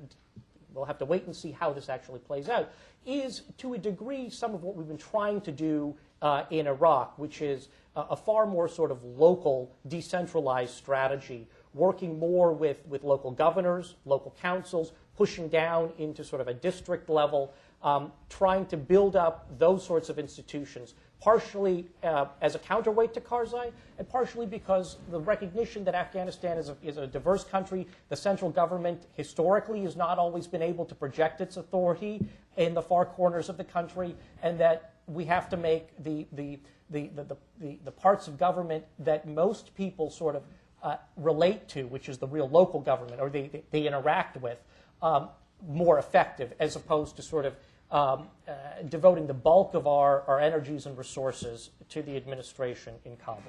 we'll have to wait and see how this actually plays out, is to a degree some of what we've been trying to do uh, in Iraq, which is a, a far more sort of local, decentralized strategy, working more with, with local governors, local councils, pushing down into sort of a district level, um, trying to build up those sorts of institutions, partially uh, as a counterweight to Karzai, and partially because the recognition that Afghanistan is a, is a diverse country, the central government historically has not always been able to project its authority in the far corners of the country, and that we have to make the, the, the, the, the, the parts of government that most people sort of uh, relate to, which is the real local government, or they, they, they interact with, um, more effective, as opposed to sort of um, uh, devoting the bulk of our, our energies and resources to the administration in Kabul.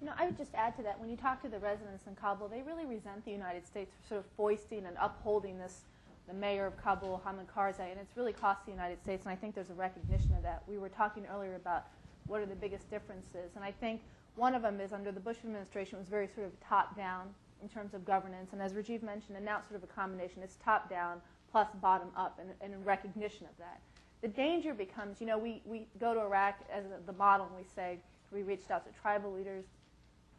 You know, I would just add to that, when you talk to the residents in Kabul, they really resent the United States for sort of foisting and upholding this, the mayor of Kabul, Hamid Karzai, and it's really cost the United States, and I think there's a recognition of that. We were talking earlier about what are the biggest differences, and I think one of them is under the Bush administration was very sort of top-down in terms of governance, and as Rajiv mentioned, and now it's sort of a combination. It's top-down plus bottom-up, and, and in recognition of that. The danger becomes, you know, we, we go to Iraq as the model, and we say, we reached out to tribal leaders,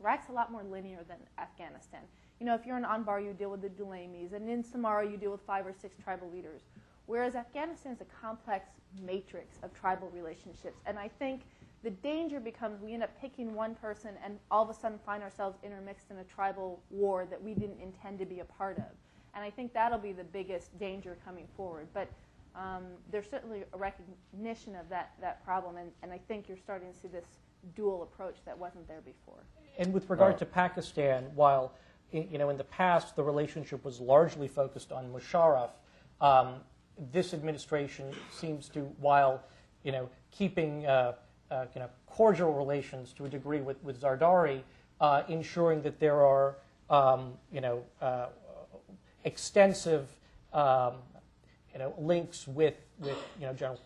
Iraq's a lot more linear than Afghanistan. You know, if you're in Anbar, you deal with the Dulaimis, and in Samarra, you deal with five or six tribal leaders. Whereas Afghanistan is a complex matrix of tribal relationships. And I think the danger becomes we end up picking one person and all of a sudden find ourselves intermixed in a tribal war that we didn't intend to be a part of. And I think that'll be the biggest danger coming forward. But um, there's certainly a recognition of that, that problem, and, and I think you're starting to see this dual approach that wasn't there before. And with regard to Pakistan, while i- you know in the past the relationship was largely focused on Musharraf, um, this administration seems to, while you know keeping uh, uh, know cordial relations to a degree with, with Zardari, uh, ensuring that there are um, you know uh, extensive um, you know, links with, with you know, General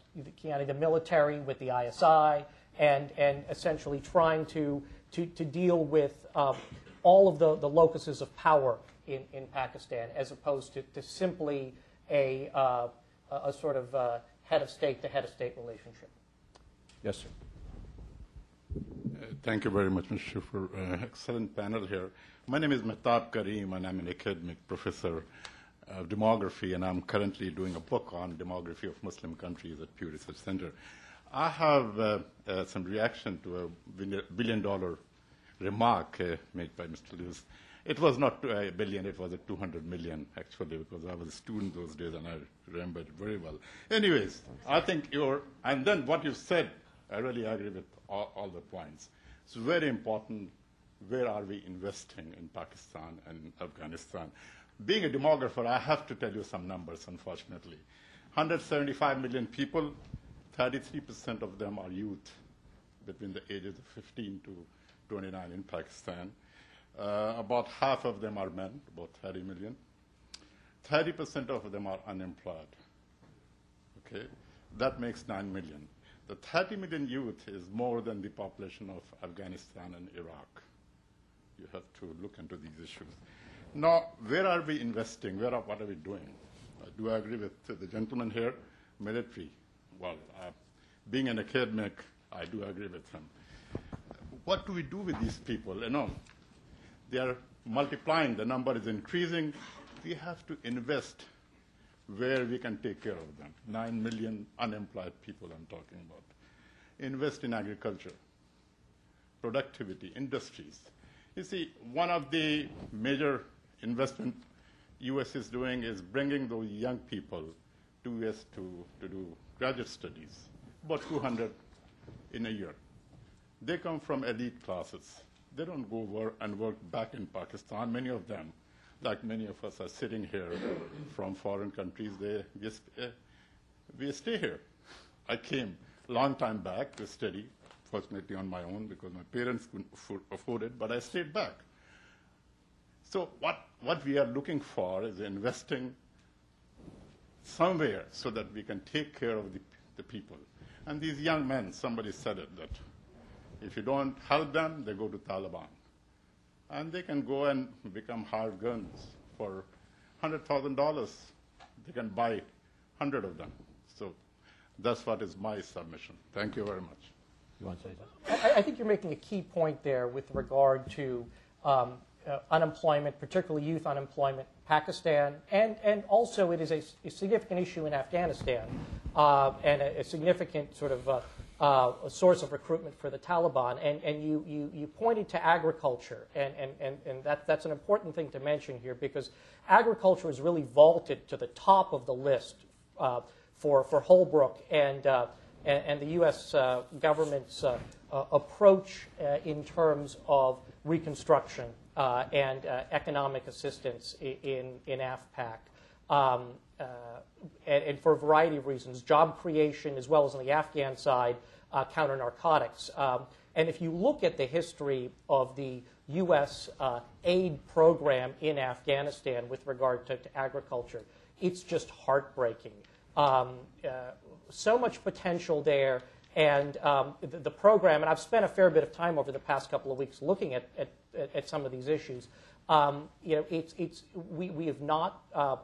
Kiani, the military, with the ISI, and, and essentially trying to, to, to deal with um, all of the, the locuses of power in, in Pakistan, as opposed to, to simply a, uh, a sort of uh, head of state to head of state relationship. Yes, sir. Thank you very much, Mr. for uh, excellent panel here. My name is Mehtab Karim, and I'm an academic professor of demography, and I'm currently doing a book on demography of Muslim countries at Pew Research Center. I have uh, uh, some reaction to a billion-dollar remark uh, made by Mr. Lewis. It was not a billion, it was a 200 million, actually, because I was a student those days, and I remember it very well. Anyways, I think you're, and then what you said, I really agree with all, all the points. It's very important where are we investing in Pakistan and Afghanistan. Being a demographer, I have to tell you some numbers, unfortunately. 175 million people, 33% of them are youth between the ages of 15 to 29 in Pakistan. Uh, about half of them are men, about 30 million. 30% of them are unemployed. Okay? That makes 9 million. The 30 million youth is more than the population of Afghanistan and Iraq. You have to look into these issues. Now, where are we investing? Where are, what are we doing? Uh, do I agree with the gentleman here? Military. Well, uh, being an academic, I do agree with him. What do we do with these people? You know, they are multiplying, the number is increasing. We have to invest where we can take care of them. Nine million unemployed people I'm talking about. Invest in agriculture, productivity, industries. You see, one of the major investment U.S. is doing is bringing those young people to U.S. to, to do graduate studies, about 200 in a year. They come from elite classes. They don't go work and work back in Pakistan, many of them like many of us are sitting here from foreign countries, they, we, uh, we stay here. I came a long time back to study, fortunately on my own because my parents couldn't afford it, but I stayed back. So what, what we are looking for is investing somewhere so that we can take care of the, the people. And these young men, somebody said it, that if you don't help them, they go to Taliban and they can go and become hard guns for $100,000. They can buy 100 of them. So that's what is my submission. Thank you very much. You want to say something? I, I think you're making a key point there with regard to um, uh, unemployment, particularly youth unemployment, Pakistan, and, and also it is a, a significant issue in Afghanistan uh, and a, a, significant sort of uh, uh, a source of recruitment for the Taliban. And, and you, you, you pointed to agriculture, and, and, and, and that, that's an important thing to mention here because agriculture is really vaulted to the top of the list uh, for, for Holbrooke and, uh, and, and, the U.S. Uh, government's uh, uh, approach in terms of reconstruction and economic assistance in, in AfPak. Um, uh, and, and, for a variety of reasons, job creation as well as on the Afghan side, uh, counter narcotics. Um, and if you look at the history of the U.S. Uh, aid program in Afghanistan with regard to, to agriculture, it's just heartbreaking. Um, uh, so much potential there, and um, the, the, program, and I've spent a fair bit of time over the past couple of weeks looking at, at, at some of these issues. Um, you know, it's, it's, we, we have not uh,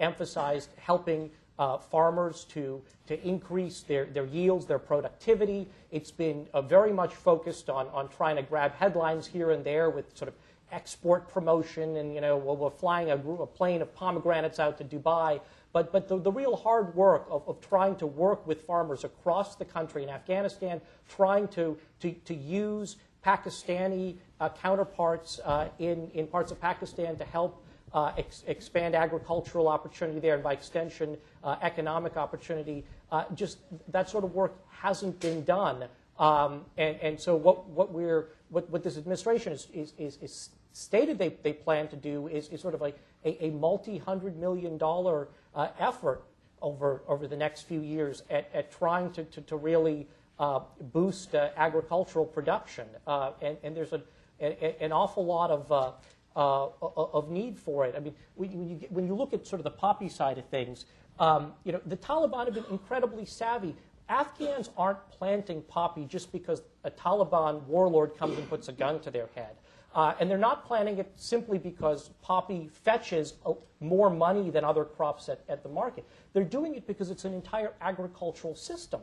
emphasized helping uh, farmers to, to increase their, their yields, their productivity. It's been uh, very much focused on, on trying to grab headlines here and there with sort of export promotion and, you know, well, we're flying a, a plane of pomegranates out to Dubai. But, but the, the real hard work of, of trying to work with farmers across the country in Afghanistan, trying to, to, to use Pakistani uh, counterparts uh, in, in parts of Pakistan to help uh, ex- expand agricultural opportunity there, and by extension, uh, economic opportunity. Uh, just that sort of work hasn't been done. Um, and, and so, what, what, we're, what, what this administration is, is, is, is stated they, they plan to do is, is sort of a, a, a multi hundred million dollar uh, effort over, over the next few years at, at trying to, to, to really uh, boost uh, agricultural production. and, and there's a, a, an awful lot of uh, of need for it. I mean, when you, when you look at sort of the poppy side of things, um, you know, the Taliban have been incredibly savvy. Afghans aren't planting poppy just because a Taliban warlord comes and puts a gun to their head. Uh, and they're not planting it simply because poppy fetches more money than other crops at, at the market. They're doing it because it's an entire agricultural system.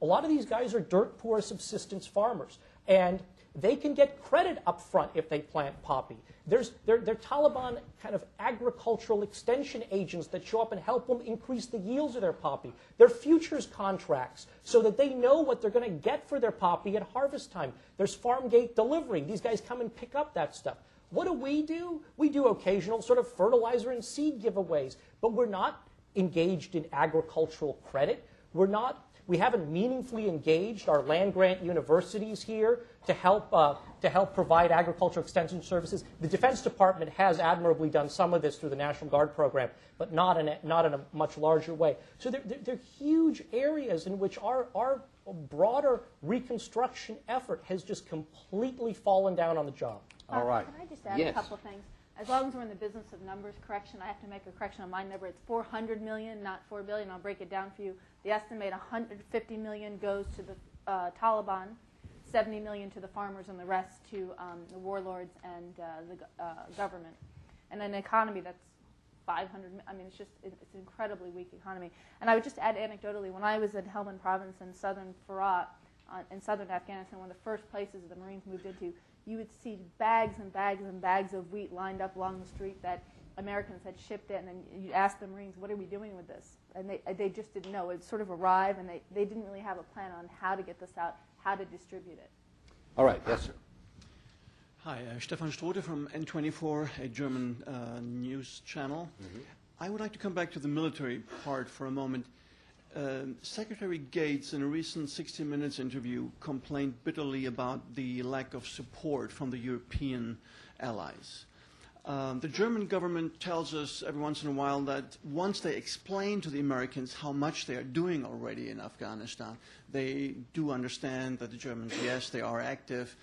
A lot of these guys are dirt poor subsistence farmers, and they can get credit up front if they plant poppy. There's, they're, they're Taliban kind of agricultural extension agents that show up and help them increase the yields of their poppy. They're futures contracts so that they know what they're going to get for their poppy at harvest time. There's farm gate delivery. These guys come and pick up that stuff. What do we do? We do occasional sort of fertilizer and seed giveaways, but we're not engaged in agricultural credit. We're not we haven't meaningfully engaged our land grant universities here to help, uh, to help provide agricultural extension services. The Defense Department has admirably done some of this through the National Guard program, but not in a, not in a much larger way. So there, there, there are huge areas in which our, our broader reconstruction effort has just completely fallen down on the job. All right. Can I just add Yes. a couple of things? As long as we're in the business of numbers correction, I have to make a correction on my number. It's 400 million, not 4 billion. I'll break it down for you. The estimate 150 million goes to the uh, Taliban, 70 million to the farmers, and the rest to um, the warlords and uh, the uh, government. And an economy that's 500. I mean, it's just it's an incredibly weak economy. And I would just add anecdotally, when I was in Helmand Province in southern Farah, uh, in southern Afghanistan, one of the first places the Marines moved into, you would see bags and bags and bags of wheat lined up along the street that Americans had shipped in, and you'd ask the Marines, "What are we doing with this?" And they they just didn't know. It sort of arrived, and they, they didn't really have a plan on how to get this out, how to distribute it. All right, yes, sir. Hi, uh, Stefan Strote from N24, a German uh, news channel. I would like to come back to the military part for a moment. Um, Secretary Gates, in a recent 60 Minutes interview, complained bitterly about the lack of support from the European allies. Um, the German government tells us every once in a while that once they explain to the Americans how much they are doing already in Afghanistan, they do understand that the Germans, yes, they are active.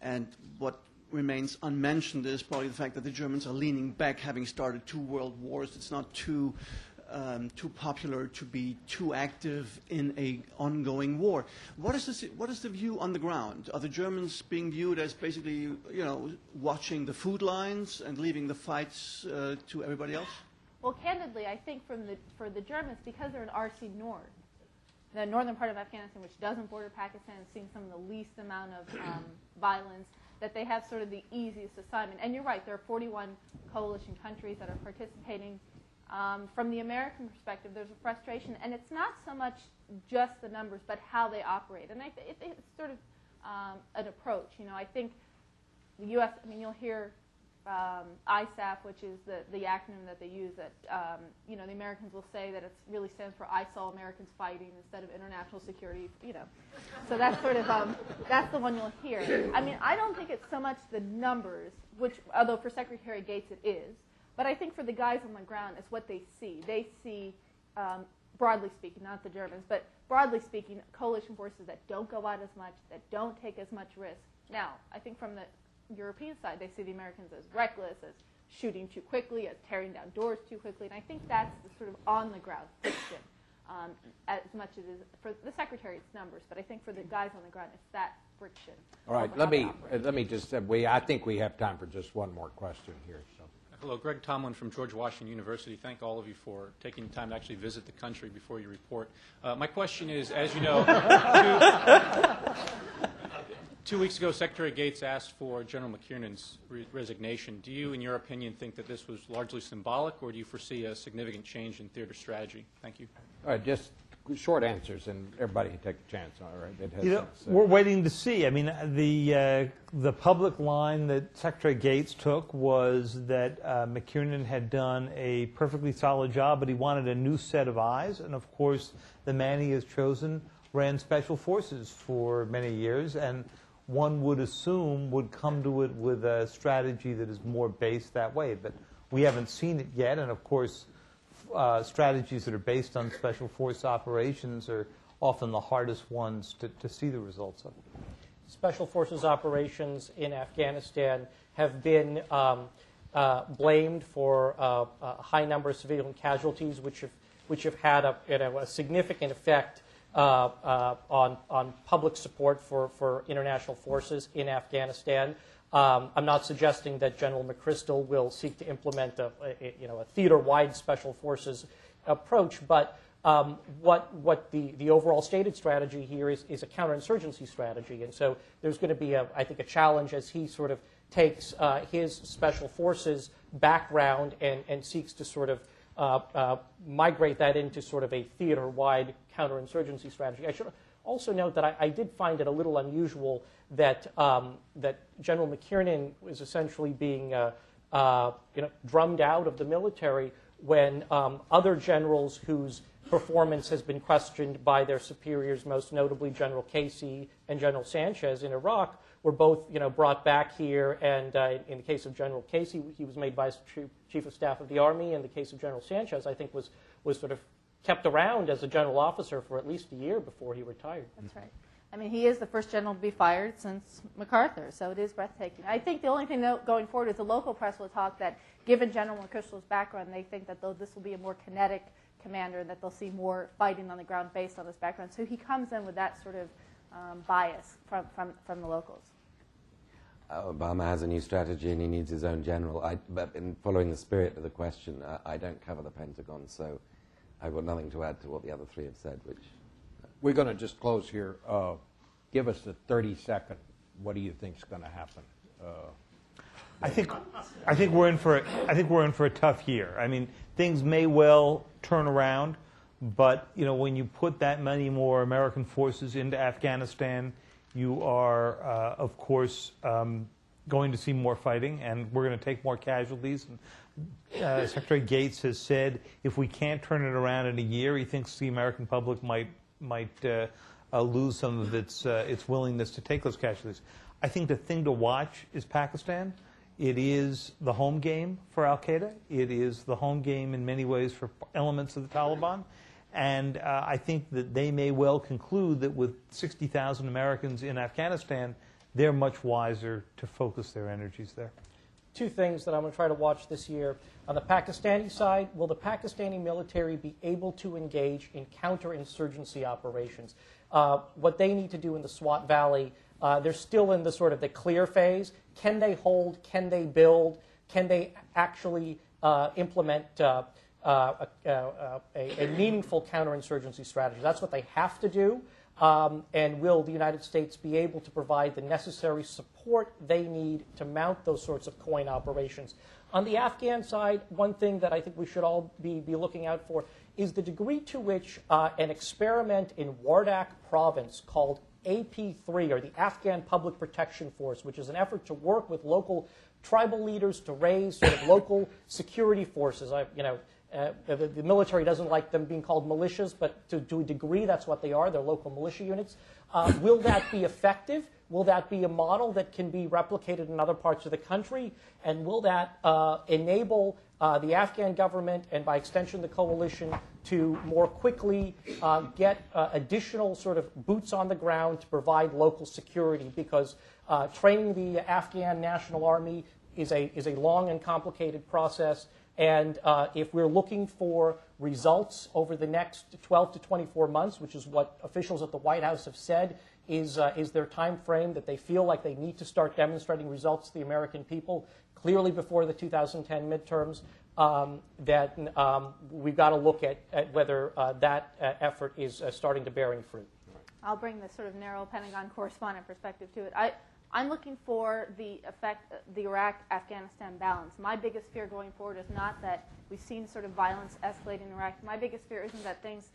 And what remains unmentioned is probably the fact that the Germans are leaning back, having started two world wars. It's not too um, too popular to be too active in a ongoing war. What is, the, what is the view on the ground? Are the Germans being viewed as basically, you know, watching the food lines and leaving the fights uh, to everybody else? Well, candidly, I think from the, for the Germans, because they're in RC North, the northern part of Afghanistan, which doesn't border Pakistan, is seeing some of the least amount of um, violence, that they have sort of the easiest assignment. And you're right, there are 41 coalition countries that are participating. Um, from the American perspective, there's a frustration, and it's not so much just the numbers, but how they operate. And th- it, it's sort of um, an approach. You know, I think the U.S. I mean, you'll hear um, ISAF, which is the, the acronym that they use. That um, you know, the Americans will say that it really stands for "I saw Americans fighting" instead of international security. You know, so that's sort of um, that's the one you'll hear. I mean, I don't think it's so much the numbers, which although for Secretary Gates it is, but I think for the guys on the ground, it's what they see. They see. Um, broadly speaking, not the Germans, but broadly speaking, coalition forces that don't go out as much, that don't take as much risk. Now, I think from the European side, they see the Americans as reckless, as shooting too quickly, as tearing down doors too quickly, and I think that's the sort of on the ground friction. Um, as much as it is for the secretary, it's numbers, but I think for the guys on the ground, it's that friction. All right, let me, let me just, uh, we, I think we have time for just one more question here, so. Hello, Greg Tomlin from George Washington University. Thank all of you for taking the time to actually visit the country before you report. Uh, my question is, as you know, two, two weeks ago, Secretary Gates asked for General McKiernan's re- resignation. Do you, in your opinion, think that this was largely symbolic, or do you foresee a significant change in theater strategy? Thank you. All right, just short answers, and everybody can take a chance, all right? that has You know. Uh, we're waiting to see. I mean, the uh, the public line that Secretary Gates took was that uh, McKiernan had done a perfectly solid job, but he wanted a new set of eyes. And of course, the man he has chosen ran special forces for many years, and one would assume would come to it with a strategy that is more based that way. But we haven't seen it yet, and of course uh, strategies that are based on special force operations are often the hardest ones to, to see the results of. Special Forces operations in Afghanistan have been um, uh, blamed for uh, a high number of civilian casualties, which have, which have had a, you know, a significant effect uh, uh, on, on public support for, for international forces in Afghanistan. Um, I'm not suggesting that General McChrystal will seek to implement a, a- you know, a theater-wide special forces approach, but um, what, what the, the overall stated strategy here is, is a counterinsurgency strategy. And so there's going to be, a, I think, a challenge as he sort of takes uh, his special forces background and, and seeks to sort of uh, uh, migrate that into sort of a theater wide counterinsurgency strategy. I should also note that I, I did find it a little unusual that, um, that General McKiernan was essentially being uh, uh, you know, drummed out of the military when um, other generals whose performance has been questioned by their superiors, most notably General Casey and General Sanchez in Iraq, were both you know, brought back here. And uh, in the case of General Casey, he was made Vice Chief of Staff of the Army. In the case of General Sanchez, I think was, was sort of kept around as a general officer for at least a year before he retired. That's right. I mean, he is the first general to be fired since MacArthur, so it is breathtaking. I think the only thing going forward is the local press will talk that, given General McChrystal's background, they think that this will be a more kinetic commander and that they'll see more fighting on the ground based on his background. So he comes in with that sort of um, bias from, from, from the locals. Obama has a new strategy and he needs his own general. I, but in following the spirit of the question, uh, I don't cover the Pentagon, so I've got nothing to add to what the other three have said. Which uh, we're going to just close here. Uh, give us a 30 second. What do you think is going to happen? Uh, I think, I think we're in for, a, I think we're in for a tough year. I mean, things may well turn around, but you know, when you put that many more American forces into Afghanistan, you are, uh, of course, um, going to see more fighting, and we're going to take more casualties. And, uh, Secretary Gates has said if we can't turn it around in a year, he thinks the American public might might uh, uh lose some of its uh, its willingness to take those casualties. I think the thing to watch is Pakistan. It is the home game for Al Qaeda. It is the home game in many ways for elements of the Taliban. And uh, I think that they may well conclude that with 60,000 Americans in Afghanistan, they're much wiser to focus their energies there. Two things that I'm going to try to watch this year. On the Pakistani side, will the Pakistani military be able to engage in counterinsurgency operations? Uh, what they need to do in the Swat Valley, uh, they're still in the sort of the clear phase. Can they hold? Can they build? Can they actually uh, implement uh, uh, uh, a, a, meaningful counterinsurgency strategy. That's what they have to do. Um, and will the United States be able to provide the necessary support they need to mount those sorts of COIN operations? On the Afghan side, one thing that I think we should all be, be looking out for is the degree to which uh, an experiment in Wardak province called AP3, or the Afghan Public Protection Force, which is an effort to work with local tribal leaders to raise sort of local security forces. I, you know, uh, the, the, military doesn't like them being called militias, but to, to a degree, that's what they are. They're local militia units. Uh, will that be effective? Will that be a model that can be replicated in other parts of the country? And will that uh, enable uh, the Afghan government and, by extension, the coalition to more quickly uh, get uh, additional sort of boots on the ground to provide local security? Because training the Afghan National Army is a, is a long and complicated process. And uh, if we're looking for results over the next 12 to 24 months, which is what officials at the White House have said is, uh, is their time frame that they feel like they need to start demonstrating results to the American people, clearly before the 2010 midterms, um, that um, we've got to look at, at whether uh, that uh, effort is uh, starting to bearing fruit. I'll bring the sort of narrow Pentagon correspondent perspective to it. I, I'm looking for the effect, the Iraq-Afghanistan balance. My biggest fear going forward is not that we've seen sort of violence escalate in Iraq. My biggest fear isn't that things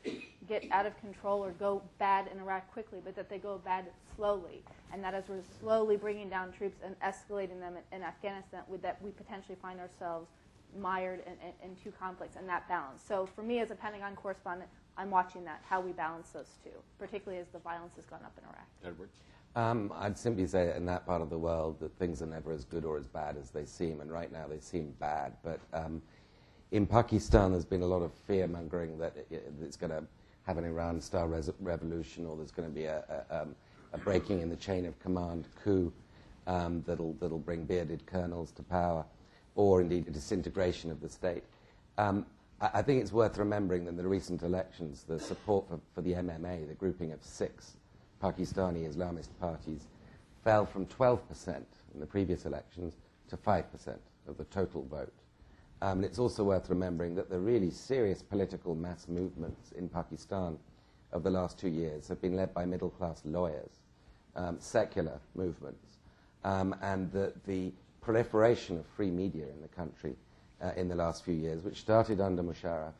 get out of control or go bad in Iraq quickly, but that they go bad slowly, and that as we're slowly bringing down troops and escalating them in, in Afghanistan, that we potentially find ourselves mired in, in, in two conflicts and that balance. So for me as a Pentagon correspondent, I'm watching that, how we balance those two, particularly as the violence has gone up in Iraq. Edward? Um, I'd simply say in that part of the world that things are never as good or as bad as they seem, and right now they seem bad. But um, in Pakistan, there's been a lot of fear mongering that it's going to have an Iran style revolution or there's going to be a, a, um, a, breaking in the chain of command coup um, that'll, that'll bring bearded colonels to power, or indeed a disintegration of the state. Um, I, I, think it's worth remembering that in the recent elections, the support for, for the MMA, the grouping of six, Pakistani Islamist parties fell from 12% in the previous elections to 5% of the total vote. Um, and it's also worth remembering that the really serious political mass movements in Pakistan of the last two years have been led by middle class lawyers, um, secular movements, um, and that the proliferation of free media in the country uh, in the last few years, which started under Musharraf,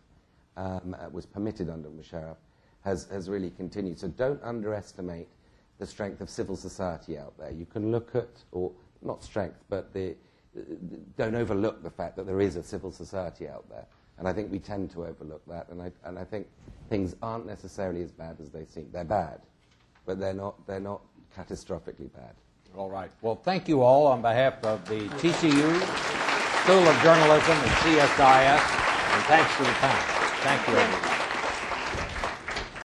um, uh, was permitted under Musharraf, has, has really continued. So don't underestimate the strength of civil society out there. You can look at, or not strength, but the, don't overlook the fact that there is a civil society out there. And I think we tend to overlook that. And I, and I think things aren't necessarily as bad as they seem. They're bad, but they're not, they're not catastrophically bad. All right. Well, thank you all on behalf of the TCU School of Journalism and CSIS, and thanks for the time. Thank you.